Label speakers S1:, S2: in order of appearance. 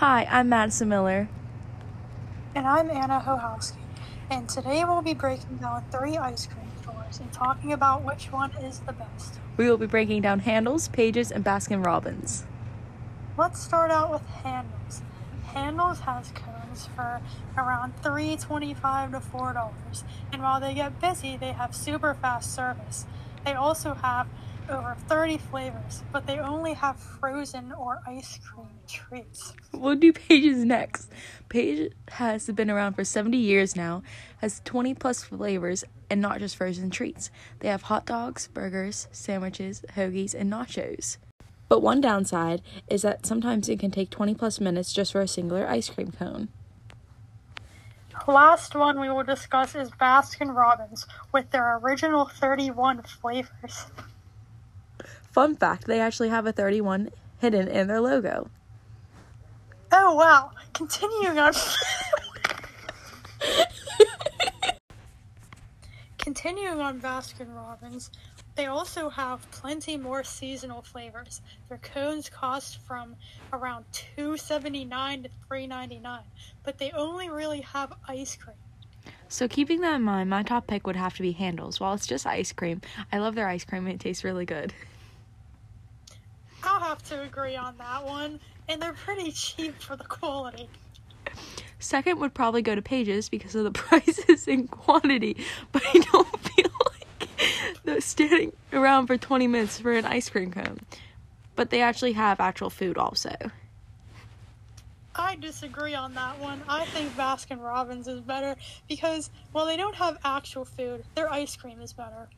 S1: Hi, I'm Madison Miller.
S2: And I'm Anna Hohowski. And today we'll be breaking down three ice cream stores and talking about which one is the best.
S1: We will be breaking down Handel's, Pages, and Baskin Robbins.
S2: Let's start out with Handel's. Handel's has cones for around $3.25 to $4. And while they get busy, they have super fast service. They also have over 30 flavors, but they only have frozen or ice cream treats.
S1: We'll do Pages next. Page has been around for 70 years now, has 20 plus flavors, and not just frozen treats. They have hot dogs, burgers, sandwiches, hoagies, and nachos. But one downside is that sometimes it can take 20 plus minutes just for a singular ice cream cone.
S2: Last one we will discuss is Baskin Robbins with their original 31 flavors.
S1: Fun fact they actually have a 31 hidden in their logo.
S2: Oh wow, continuing on. continuing on Baskin Robbins, they also have plenty more seasonal flavors. Their cones cost from around $2.79 to $3.99, but they only really have ice cream.
S1: So, keeping that in mind, my top pick would have to be Handel's. While it's just ice cream, I love their ice cream. It tastes really good.
S2: I'll have to agree on that one, and they're pretty cheap for the quality.
S1: Second would probably go to Pages because of the prices and quantity, but I don't feel like standing around for 20 minutes for an ice cream cone. But they actually have actual food also.
S2: I disagree on that one. I think Baskin Robbins is better because, while they don't have actual food, their ice cream is better.